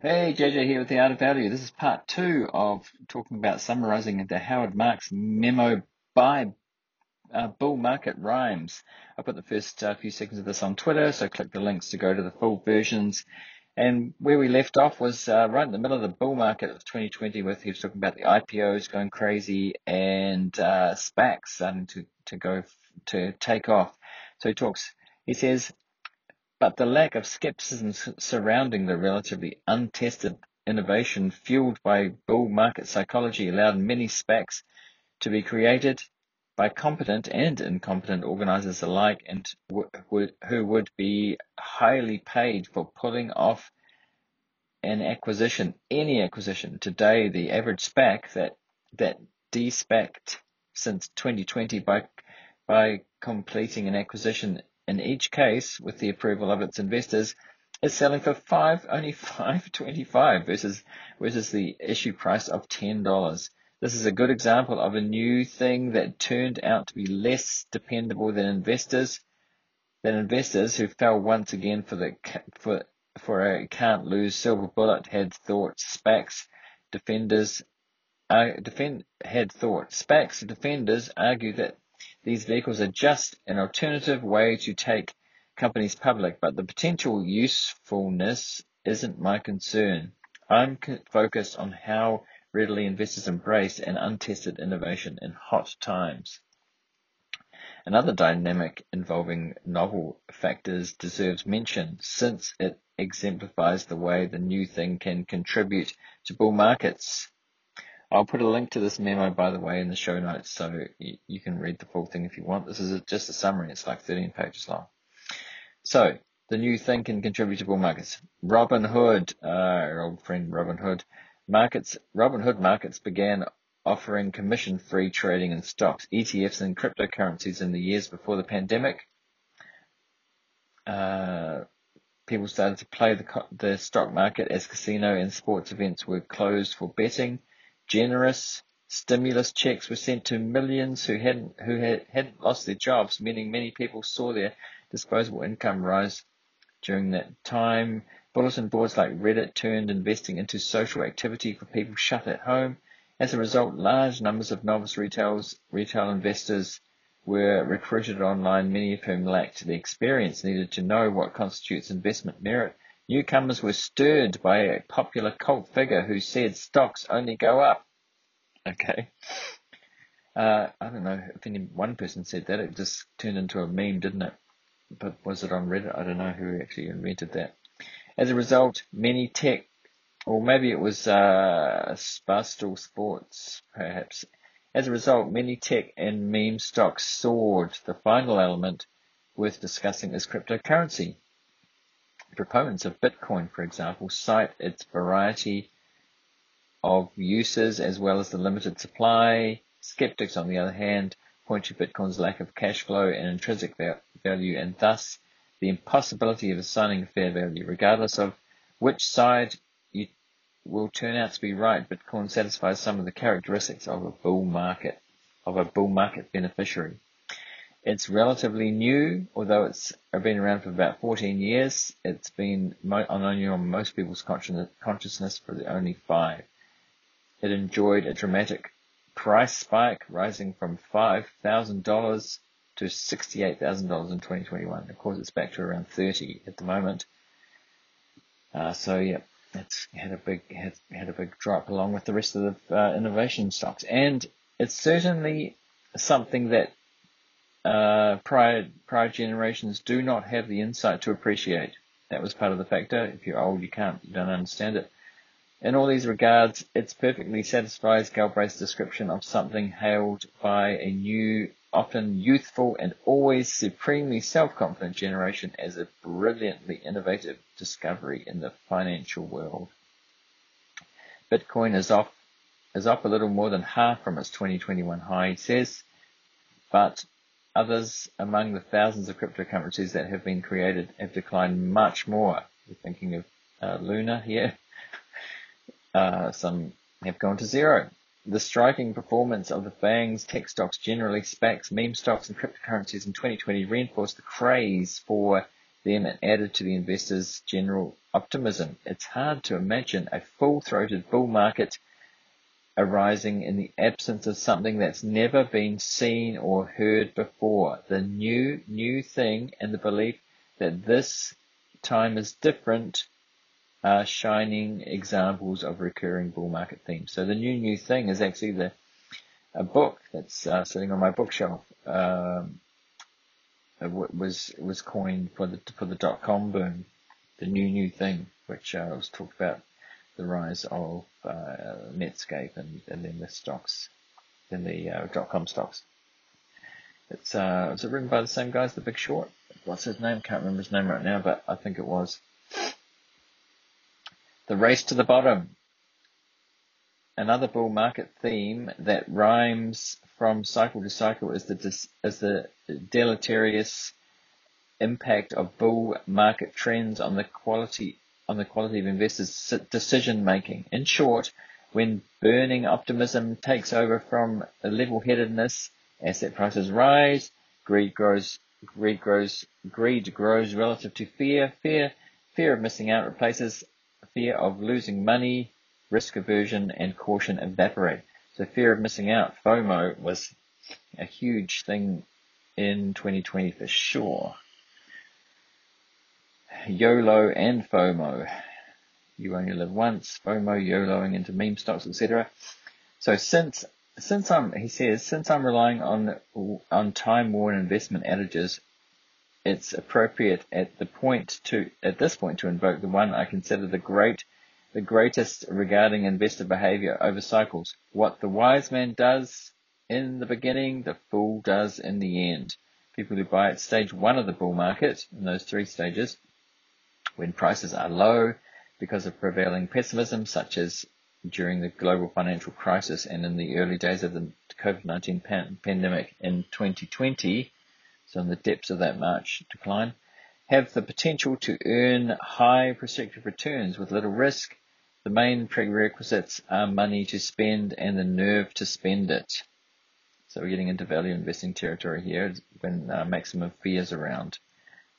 Hey, JJ here with the Art of Value. This is part two of talking about summarizing the Howard Marks memo by uh, Bull Market Rhymes. I put the first uh, few seconds of this on Twitter, so click the links to go to the full versions. And where we left off was uh, right in the middle of the bull market of 2020 with he was talking about the IPOs going crazy and uh, SPACs starting to, to go to take off. So he talks, he says, but the lack of skepticism surrounding the relatively untested innovation fueled by bull market psychology allowed many SPACs to be created by competent and incompetent organizers alike and who would be highly paid for pulling off an acquisition, any acquisition. Today, the average SPAC that, that de-SPACed since 2020 by, by completing an acquisition in each case, with the approval of its investors, is selling for five only five twenty five versus versus the issue price of ten dollars. This is a good example of a new thing that turned out to be less dependable than investors than investors who fell once again for the for for a can't lose silver bullet had thought SPACs defenders uh, defend had thought SPACs defenders argue that these vehicles are just an alternative way to take companies public, but the potential usefulness isn't my concern. I'm focused on how readily investors embrace an untested innovation in hot times. Another dynamic involving novel factors deserves mention since it exemplifies the way the new thing can contribute to bull markets. I'll put a link to this memo, by the way, in the show notes, so you, can read the full thing if you want. This is just a summary. It's like 13 pages long. So, the new thing in contributable markets. Robinhood, uh, our old friend Robinhood, markets, Robinhood markets began offering commission-free trading in stocks, ETFs, and cryptocurrencies in the years before the pandemic. Uh, people started to play the, the stock market as casino and sports events were closed for betting. Generous stimulus checks were sent to millions who hadn't who had, hadn't lost their jobs, meaning many people saw their disposable income rise during that time. Bulletin boards like Reddit turned investing into social activity for people shut at home. As a result, large numbers of novice retails, retail investors were recruited online, many of whom lacked the experience needed to know what constitutes investment merit Newcomers were stirred by a popular cult figure who said stocks only go up. Okay. Uh, I don't know if any one person said that. It just turned into a meme, didn't it? But was it on Reddit? I don't know who actually invented that. As a result, many tech, or maybe it was uh, Barstool Sports, perhaps. As a result, many tech and meme stocks soared. The final element worth discussing is cryptocurrency. Proponents of Bitcoin, for example, cite its variety of uses as well as the limited supply. Skeptics, on the other hand, point to Bitcoin's lack of cash flow and intrinsic value and thus the impossibility of assigning fair value. Regardless of which side you will turn out to be right, Bitcoin satisfies some of the characteristics of a bull market, of a bull market beneficiary. It's relatively new, although it's been around for about 14 years. It's been on only on most people's consciousness for only five. It enjoyed a dramatic price spike, rising from $5,000 to $68,000 in 2021. Of course, it's back to around 30 at the moment. Uh, so yeah, it's had a big had, had a big drop along with the rest of the uh, innovation stocks, and it's certainly something that uh, prior prior generations do not have the insight to appreciate. That was part of the factor. If you're old, you can't, you don't understand it. In all these regards, it perfectly satisfies Galbraith's description of something hailed by a new, often youthful and always supremely self-confident generation as a brilliantly innovative discovery in the financial world. Bitcoin is off, is up a little more than half from its 2021 high, he says, but Others among the thousands of cryptocurrencies that have been created have declined much more. We're thinking of uh, Luna here. Uh, some have gone to zero. The striking performance of the FANGs, tech stocks generally, SPACs, meme stocks, and cryptocurrencies in 2020 reinforced the craze for them and added to the investors' general optimism. It's hard to imagine a full-throated bull market arising in the absence of something that's never been seen or heard before. The new, new thing and the belief that this time is different are shining examples of recurring bull market themes. So the new, new thing is actually the, a book that's uh, sitting on my bookshelf. Um, was was coined for the for the dot com boom, the new new thing, which uh, was talked about the rise of uh, Netscape and, and then the stocks, then the uh, dot com stocks. It's uh, was it written by the same guys, The Big Short? What's his name? Can't remember his name right now, but I think it was. The race to the bottom. Another bull market theme that rhymes from cycle to cycle is the dis, is the deleterious impact of bull market trends on the quality on the quality of investors' decision making. In short, when burning optimism takes over from level-headedness, asset prices rise, greed grows, greed grows, greed grows relative to fear, fear, fear of missing out replaces fear of losing money, risk aversion, and caution evaporate. So fear of missing out, FOMO, was a huge thing in 2020 for sure. YOLO and FOMO. You only live once. FOMO, YOLOing into meme stocks, etc. So since since I'm, he says, since I'm relying on on time-worn investment adages, it's appropriate at the point to at this point to invoke the one I consider the great the greatest regarding investor behavior over cycles. What the wise man does in the beginning, the fool does in the end. People who buy at stage one of the bull market, in those three stages, when prices are low because of prevailing pessimism, such as during the global financial crisis and in the early days of the COVID-19 pan- pandemic in 2020, so in the depths of that March decline, have the potential to earn high prospective returns with little risk the main prerequisites are money to spend and the nerve to spend it. So we're getting into value investing territory here when uh, maximum is around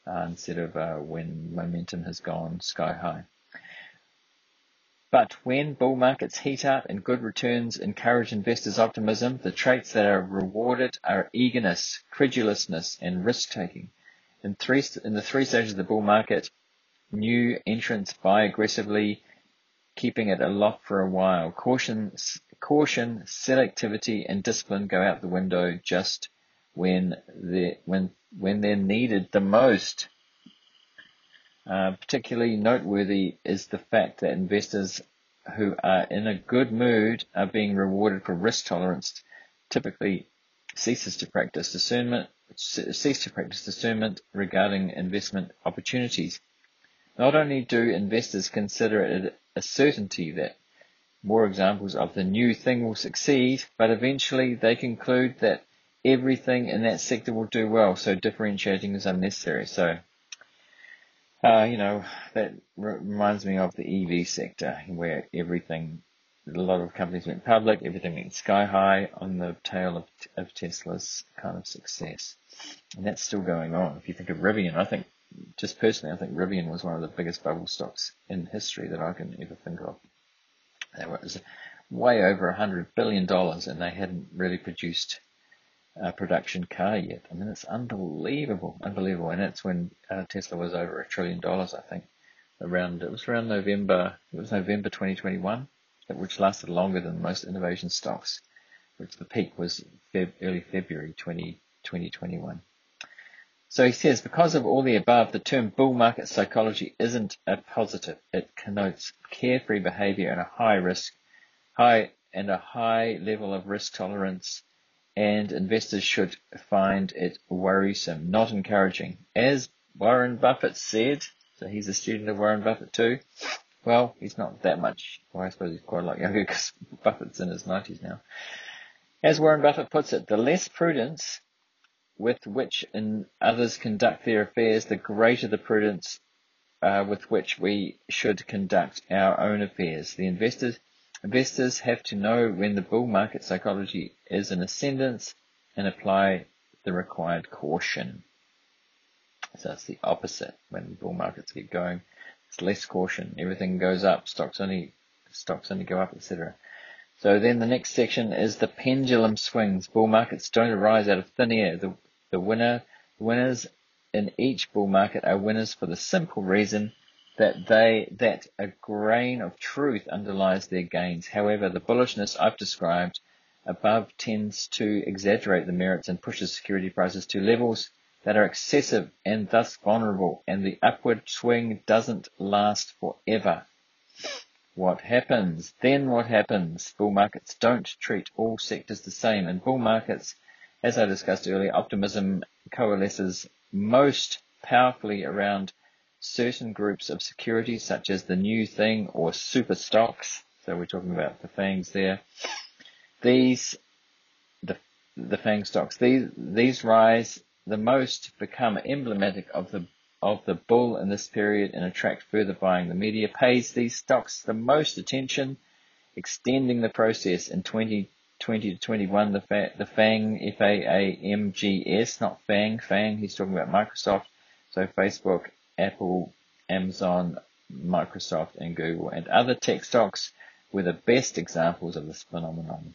uh, instead of uh, when momentum has gone sky high. But when bull markets heat up and good returns encourage investors' optimism, the traits that are rewarded are eagerness, credulousness, and risk taking. In, in the three stages of the bull market, new entrants buy aggressively keeping it aloft for a while. Caution, caution, selectivity, and discipline go out the window just when they when when they're needed the most. Uh, particularly noteworthy is the fact that investors who are in a good mood are being rewarded for risk tolerance. Typically, ceases to practice discernment, cease to practice discernment regarding investment opportunities. Not only do investors consider it a certainty that more examples of the new thing will succeed, but eventually they conclude that everything in that sector will do well, so differentiating is unnecessary. So, uh, you know, that reminds me of the EV sector where everything, a lot of companies went public, everything went sky high on the tail of, of Tesla's kind of success. And that's still going on. If you think of Rivian, I think just personally, I think Rivian was one of the biggest bubble stocks in history that I can ever think of. It was way over a hundred billion dollars, and they hadn't really produced a production car yet. I mean, it's unbelievable, unbelievable, and that's when uh, Tesla was over a trillion dollars, I think. Around it was around November. It was November 2021, which lasted longer than most innovation stocks, which the peak was Feb, early February 20, 2021. So he says, because of all the above, the term bull market psychology isn't a positive. It connotes carefree behavior and a high risk, high and a high level of risk tolerance, and investors should find it worrisome, not encouraging. As Warren Buffett said, so he's a student of Warren Buffett too. Well, he's not that much. Well, I suppose he's quite a lot younger because Buffett's in his 90s now. As Warren Buffett puts it, the less prudence with which others conduct their affairs, the greater the prudence uh, with which we should conduct our own affairs. The investors investors have to know when the bull market psychology is in ascendance and apply the required caution. So it's the opposite when bull markets get going. It's less caution. Everything goes up. Stocks only stocks only go up, etc. So then the next section is the pendulum swings. Bull markets don't arise out of thin air. The the winner winners in each bull market are winners for the simple reason that they that a grain of truth underlies their gains. However, the bullishness I've described above tends to exaggerate the merits and pushes security prices to levels that are excessive and thus vulnerable, and the upward swing doesn't last forever. What happens? Then what happens? Bull markets don't treat all sectors the same. In bull markets, as I discussed earlier, optimism coalesces most powerfully around certain groups of securities such as the new thing or super stocks. So we're talking about the fangs there. These, the, the fang stocks, these, these rise the most, become emblematic of the, of the bull in this period and attract further buying. The media pays these stocks the most attention, extending the process in 2020 to 21. The, fa- the FANG, F-A-A-M-G-S, not FANG, FANG, he's talking about Microsoft. So Facebook Apple, Amazon, Microsoft, and Google, and other tech stocks were the best examples of this phenomenon.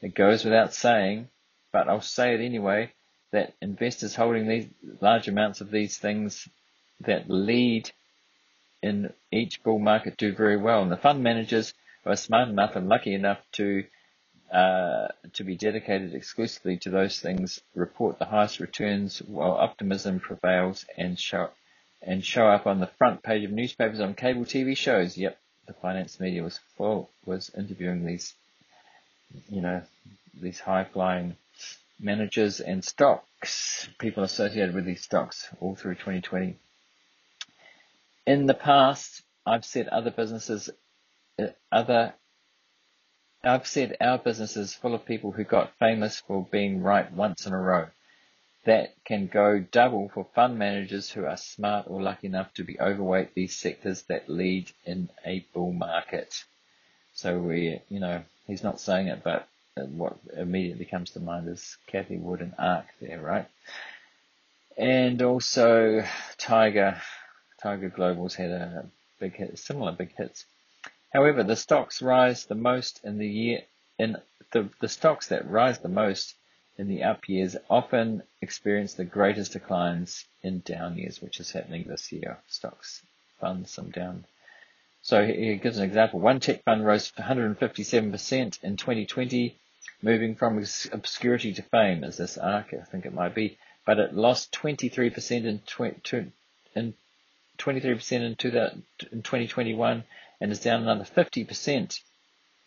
It goes without saying, but I'll say it anyway, that investors holding these large amounts of these things that lead in each bull market do very well. And the fund managers who are smart enough and lucky enough to uh, to be dedicated exclusively to those things report the highest returns while optimism prevails and show and show up on the front page of newspapers on cable TV shows. Yep, the finance media was full, was interviewing these, you know, these high flying managers and stocks, people associated with these stocks all through 2020. In the past, I've said other businesses, uh, other, I've said our businesses full of people who got famous for being right once in a row that can go double for fund managers who are smart or lucky enough to be overweight these sectors that lead in a bull market. So we, you know, he's not saying it, but what immediately comes to mind is Cathie Wood and ARK there, right? And also Tiger, Tiger Global's had a big hit, similar big hits. However, the stocks rise the most in the year, in the, the stocks that rise the most in the up years often experience the greatest declines in down years, which is happening this year. Stocks, funds, some down. So he gives an example. One tech fund rose 157% in 2020, moving from obscurity to fame, as this ARK, I think it might be, but it lost 23% in, in 23% in, in 2021 and is down another 50%,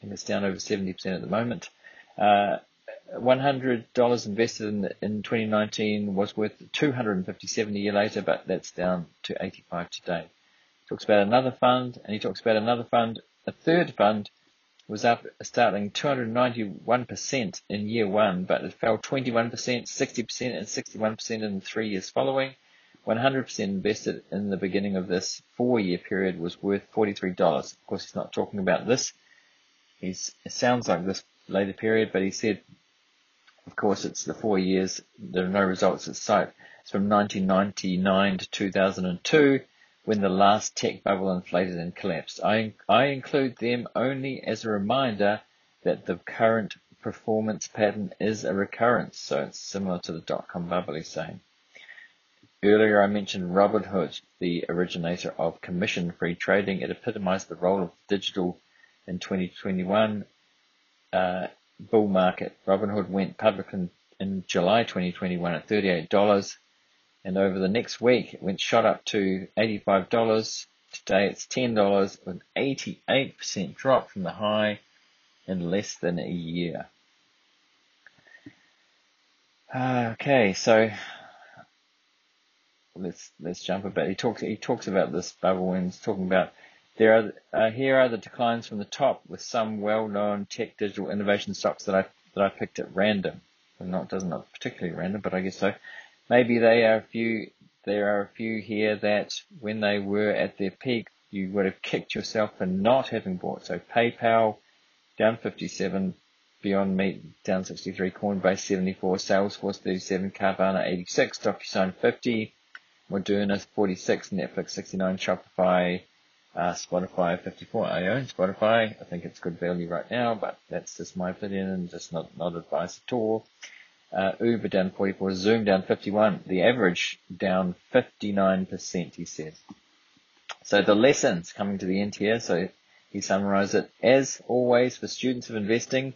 and it's down over 70% at the moment. Uh, $100 invested in, in 2019 was worth 257 a year later, but that's down to 85 today. He talks about another fund, and he talks about another fund. A third fund was up starting 291% in year one, but it fell 21%, 60%, and 61% in the three years following. 100% invested in the beginning of this four-year period was worth $43. Of course, he's not talking about this. He's, it sounds like this later period, but he said of course, it's the four years. There are no results at sight. It's from 1999 to 2002 when the last tech bubble inflated and collapsed. I, I include them only as a reminder that the current performance pattern is a recurrence. So it's similar to the dot-com bubble he's saying. Earlier I mentioned Robinhood, the originator of commission-free trading. It epitomized the role of digital in 2021. Uh, bull market. Robinhood went public in, in July 2021 at $38 and over the next week it went shot up to $85. Today it's $10 with an 88% drop from the high in less than a year. Okay, so let's let's jump a bit. He talks he talks about this bubble and he's talking about there are, uh, here are the declines from the top with some well-known tech digital innovation stocks that I, that I picked at random. Well, not, doesn't particularly random, but I guess so. Maybe they are a few, there are a few here that when they were at their peak, you would have kicked yourself for not having bought. So PayPal down 57, Beyond Meat down 63, Coinbase 74, Salesforce 37, Carvana 86, DocuSign 50, Moderna 46, Netflix 69, Shopify, uh, Spotify 54. I own Spotify. I think it's good value right now, but that's just my opinion and just not, not advice at all. Uh, Uber down 44, Zoom down 51, the average down 59%, he said. So the lessons coming to the end here, so he summarized it. As always for students of investing,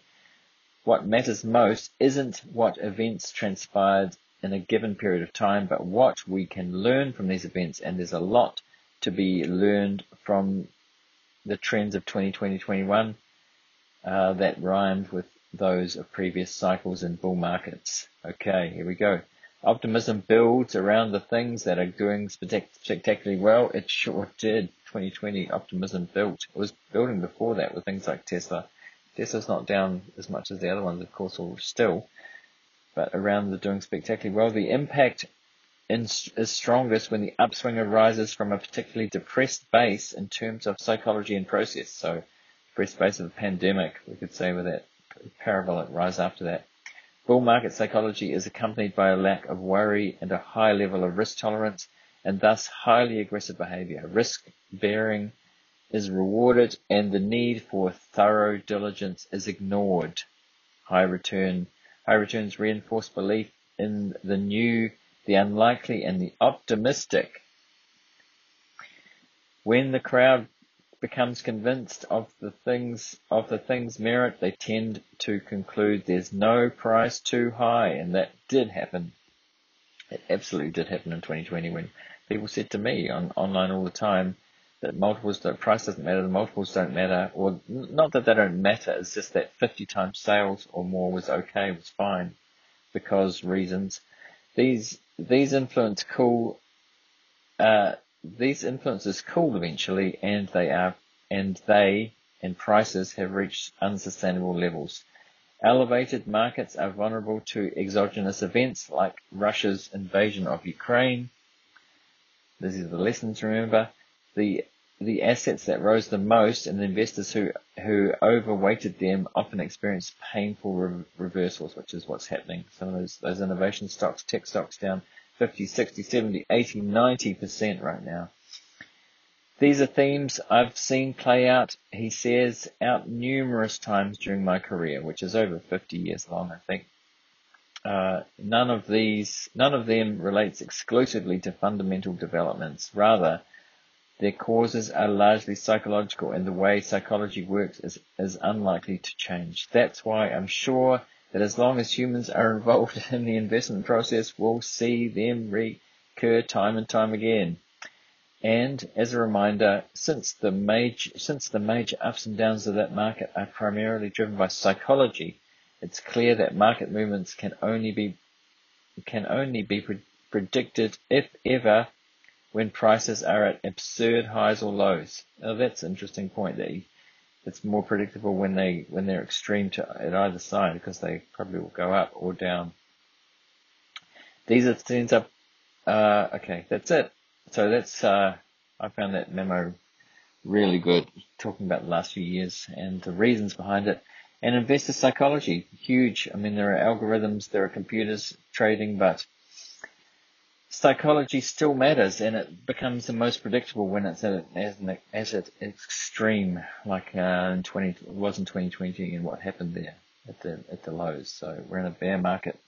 what matters most isn't what events transpired in a given period of time, but what we can learn from these events. And there's a lot to be learned from the trends of 2020-21 uh, that rhymed with those of previous cycles and bull markets. Okay, here we go. Optimism builds around the things that are doing spectacularly well. It sure did. 2020 optimism built. It was building before that with things like Tesla. Tesla's not down as much as the other ones, of course, or still, but around the doing spectacularly well. The impact is strongest when the upswing arises from a particularly depressed base in terms of psychology and process. So, depressed base of the pandemic, we could say with that parabolic rise after that. Bull market psychology is accompanied by a lack of worry and a high level of risk tolerance and thus highly aggressive behavior. Risk bearing is rewarded and the need for thorough diligence is ignored. High return, high returns reinforce belief in the new, the unlikely and the optimistic. When the crowd becomes convinced of the things of the thing's merit, they tend to conclude there's no price too high, and that did happen. It absolutely did happen in 2020 when people said to me on online all the time that multiples don't price doesn't matter, the multiples don't matter, or not that they don't matter, it's just that 50 times sales or more was okay, was fine, because reasons. These these influence cool uh, these influences cool eventually and they are, and they and prices have reached unsustainable levels. Elevated markets are vulnerable to exogenous events like Russia's invasion of Ukraine. These are the lessons, remember. The, the assets that rose the most and the investors who, who overweighted them often experience painful re- reversals, which is what's happening. Some of those, those innovation stocks, tech stocks down 50, 60, 70, 80, 90% right now. These are themes I've seen play out, he says, out numerous times during my career, which is over 50 years long, I think. Uh, none of these, none of them relates exclusively to fundamental developments. Rather, their causes are largely psychological and the way psychology works is, is unlikely to change. That's why I'm sure that as long as humans are involved in the investment process, we'll see them recur time and time again. And as a reminder, since the major, since the major ups and downs of that market are primarily driven by psychology, it's clear that market movements can only be, can only be pre- predicted, if ever, when prices are at absurd highs or lows. Now that's an interesting point that it's more predictable when they when they're extreme to at either side because they probably will go up or down. These are things up. Uh, okay, that's it. So that's uh, I found that memo really good, talking about the last few years and the reasons behind it. And investor psychology, huge. I mean, there are algorithms, there are computers trading, but psychology still matters and it becomes the most predictable when it's at, as, an, as at extreme, like uh, in 20, it was in 2020 and what happened there at the, at the lows. So we're in a bear market.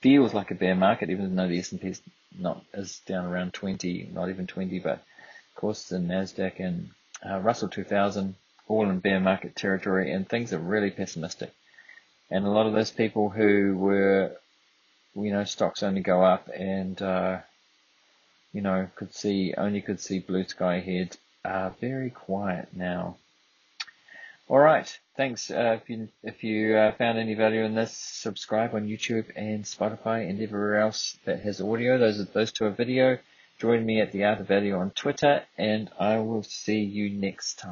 Feels like a bear market, even though the S&P is not, is down around 20, not even 20, but of course the NASDAQ and uh, Russell 2000 all in bear market territory and things are really pessimistic. And a lot of those people who were, you know, stocks only go up and, uh, you know, could see, only could see blue sky ahead. Uh, very quiet now. Alright, thanks. Uh, if you, if you uh, found any value in this, subscribe on YouTube and Spotify and everywhere else that has audio. Those are, those two are video. Join me at the Art of Value on Twitter and I will see you next time.